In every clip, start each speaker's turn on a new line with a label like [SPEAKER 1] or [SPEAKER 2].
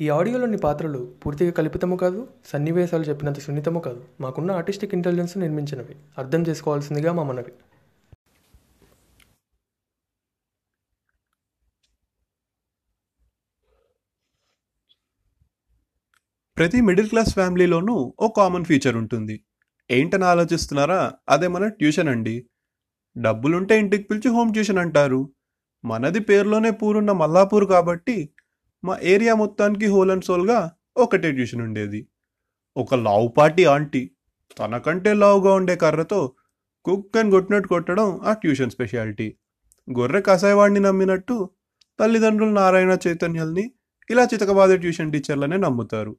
[SPEAKER 1] ఈ ఆడియోలోని పాత్రలు పూర్తిగా కల్పితము కాదు సన్నివేశాలు చెప్పినంత సున్నితము కాదు. మాకున్న ఆర్టిస్టిక్ ఇంటెలిజెన్స్ నిర్మించినవి. అర్థం చేసుకోవాల్సిందిగా మా మనవి.
[SPEAKER 2] ప్రతి మిడిల్ క్లాస్ ఫ్యామిలీలోనూ ఓ కామన్ ఫీచర్ ఉంటుంది. ఏంటని ఆలోచిస్తున్నారా? అదే మన ట్యూషన్ అండి. డబ్బులుంటే ఇంటికి పిలిచి హోమ్ ట్యూషన్ అంటారు. మనది పేరులోనే పూరున్న మల్లాపూర్ కాబట్టి మా ఏరియా మొత్తానికి హోల్ అండ్ సోల్గా ఒకటే ట్యూషన్ ఉండేది. ఒక లావుపాటి ఆంటీ తనకంటే లావుగా ఉండే కర్రతో కుక్ అని కొట్టినట్టు కొట్టడం ఆ ట్యూషన్ స్పెషాలిటీ. గొర్రె కసాయవాడిని నమ్మినట్టు తల్లిదండ్రులు నారాయణ చైతన్యాల్ని ఇలా చితకబాదే ట్యూషన్ టీచర్లనే నమ్ముతారు.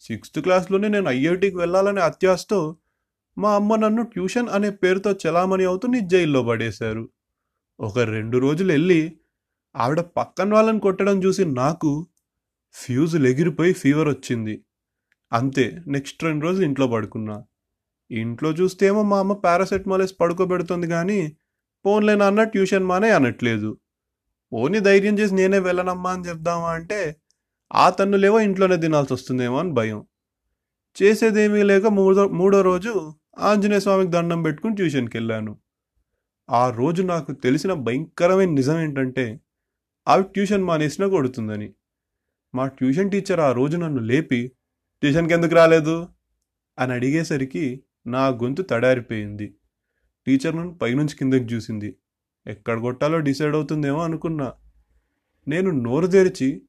[SPEAKER 2] సిక్స్త్ క్లాస్లోనే నేను ఐఐటికి వెళ్ళాలనే అత్యాశతో మా అమ్మ నన్ను ట్యూషన్ అనే పేరుతో చలామణి అవుతూ నీ జైల్లో పడేశారు. ఒక రెండు రోజులు వెళ్ళి ఆవిడ పక్కన వాళ్ళని కొట్టడం చూసి నాకు ఫ్యూజులు ఎగిరిపోయి ఫీవర్ వచ్చింది. అంతే నెక్స్ట్ రెండు రోజులు ఇంట్లో పడుకున్నా. ఇంట్లో చూస్తేమో మా అమ్మ పారాసెటమాల్ వేసి పడుకోబెడుతుంది కానీ పోన్లే నాన్న ట్యూషన్ మానే అనట్లేదు. పోని ధైర్యం చేసి నేనే వెళ్ళనమ్మా అని చెప్దామా అంటే ఆ తన్నులేవో ఇంట్లోనే తినాల్సి వస్తుందేమో అని భయం. చేసేదేమీ లేక మూడో మూడో రోజు ఆంజనేయ స్వామికి దండం పెట్టుకుని ట్యూషన్కి వెళ్ళాను ఆ రోజు నాకు తెలిసిన భయంకరమైన నిజం ఏంటంటే ఆవి ట్యూషన్ మానేసినా కొడుతుందని. మా ట్యూషన్ టీచర్ ఆ రోజు నన్ను లేపి ట్యూషన్కి ఎందుకు రాలేదు? అని అడిగేసరికి నా గొంతు తడారిపోయింది. టీచర్ నన్ను పైనుంచి కిందకి చూసింది. ఎక్కడ కొట్టాలో డిసైడ్ అవుతుందేమో అనుకున్నా. నేను నోరు తెరిచి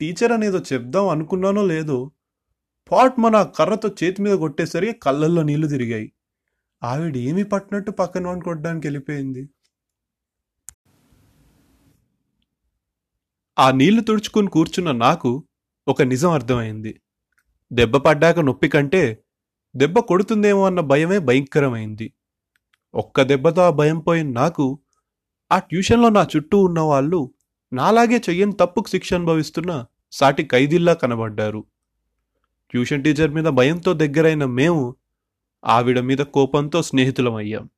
[SPEAKER 2] టీచర్ అనేదో చెప్దాం అనుకున్నానో లేదో పాట్ మన కర్రతో చేతి మీద కొట్టేసరికి కళ్ళల్లో నీళ్ళు తిరిగాయి. ఆవిడ ఏమి పట్టినట్టు పక్కన వాడిని కొట్టడానికి వెళ్ళిపోయింది. ఆ నీళ్ళు తుడుచుకుని కూర్చున్న నాకు ఒక నిజం అర్థమైంది. దెబ్బ పడ్డాక నొప్పి కంటే దెబ్బ కొడుతుందేమో అన్న భయమే భయంకరమైంది. ఒక్క దెబ్బతో ఆ భయం పోయిన నాకు ఆ ట్యూషన్లో నా చుట్టూ ఉన్న వాళ్ళు నాలాగే చెయ్యని తప్పుకు శిక్ష అనుభవిస్తున్న సాటి ఖైదీల్లా కనబడ్డారు. ట్యూషన్ టీచర్ మీద భయంతో దగ్గరైన మేము ఆవిడ మీద కోపంతో స్నేహితులమయ్యాం.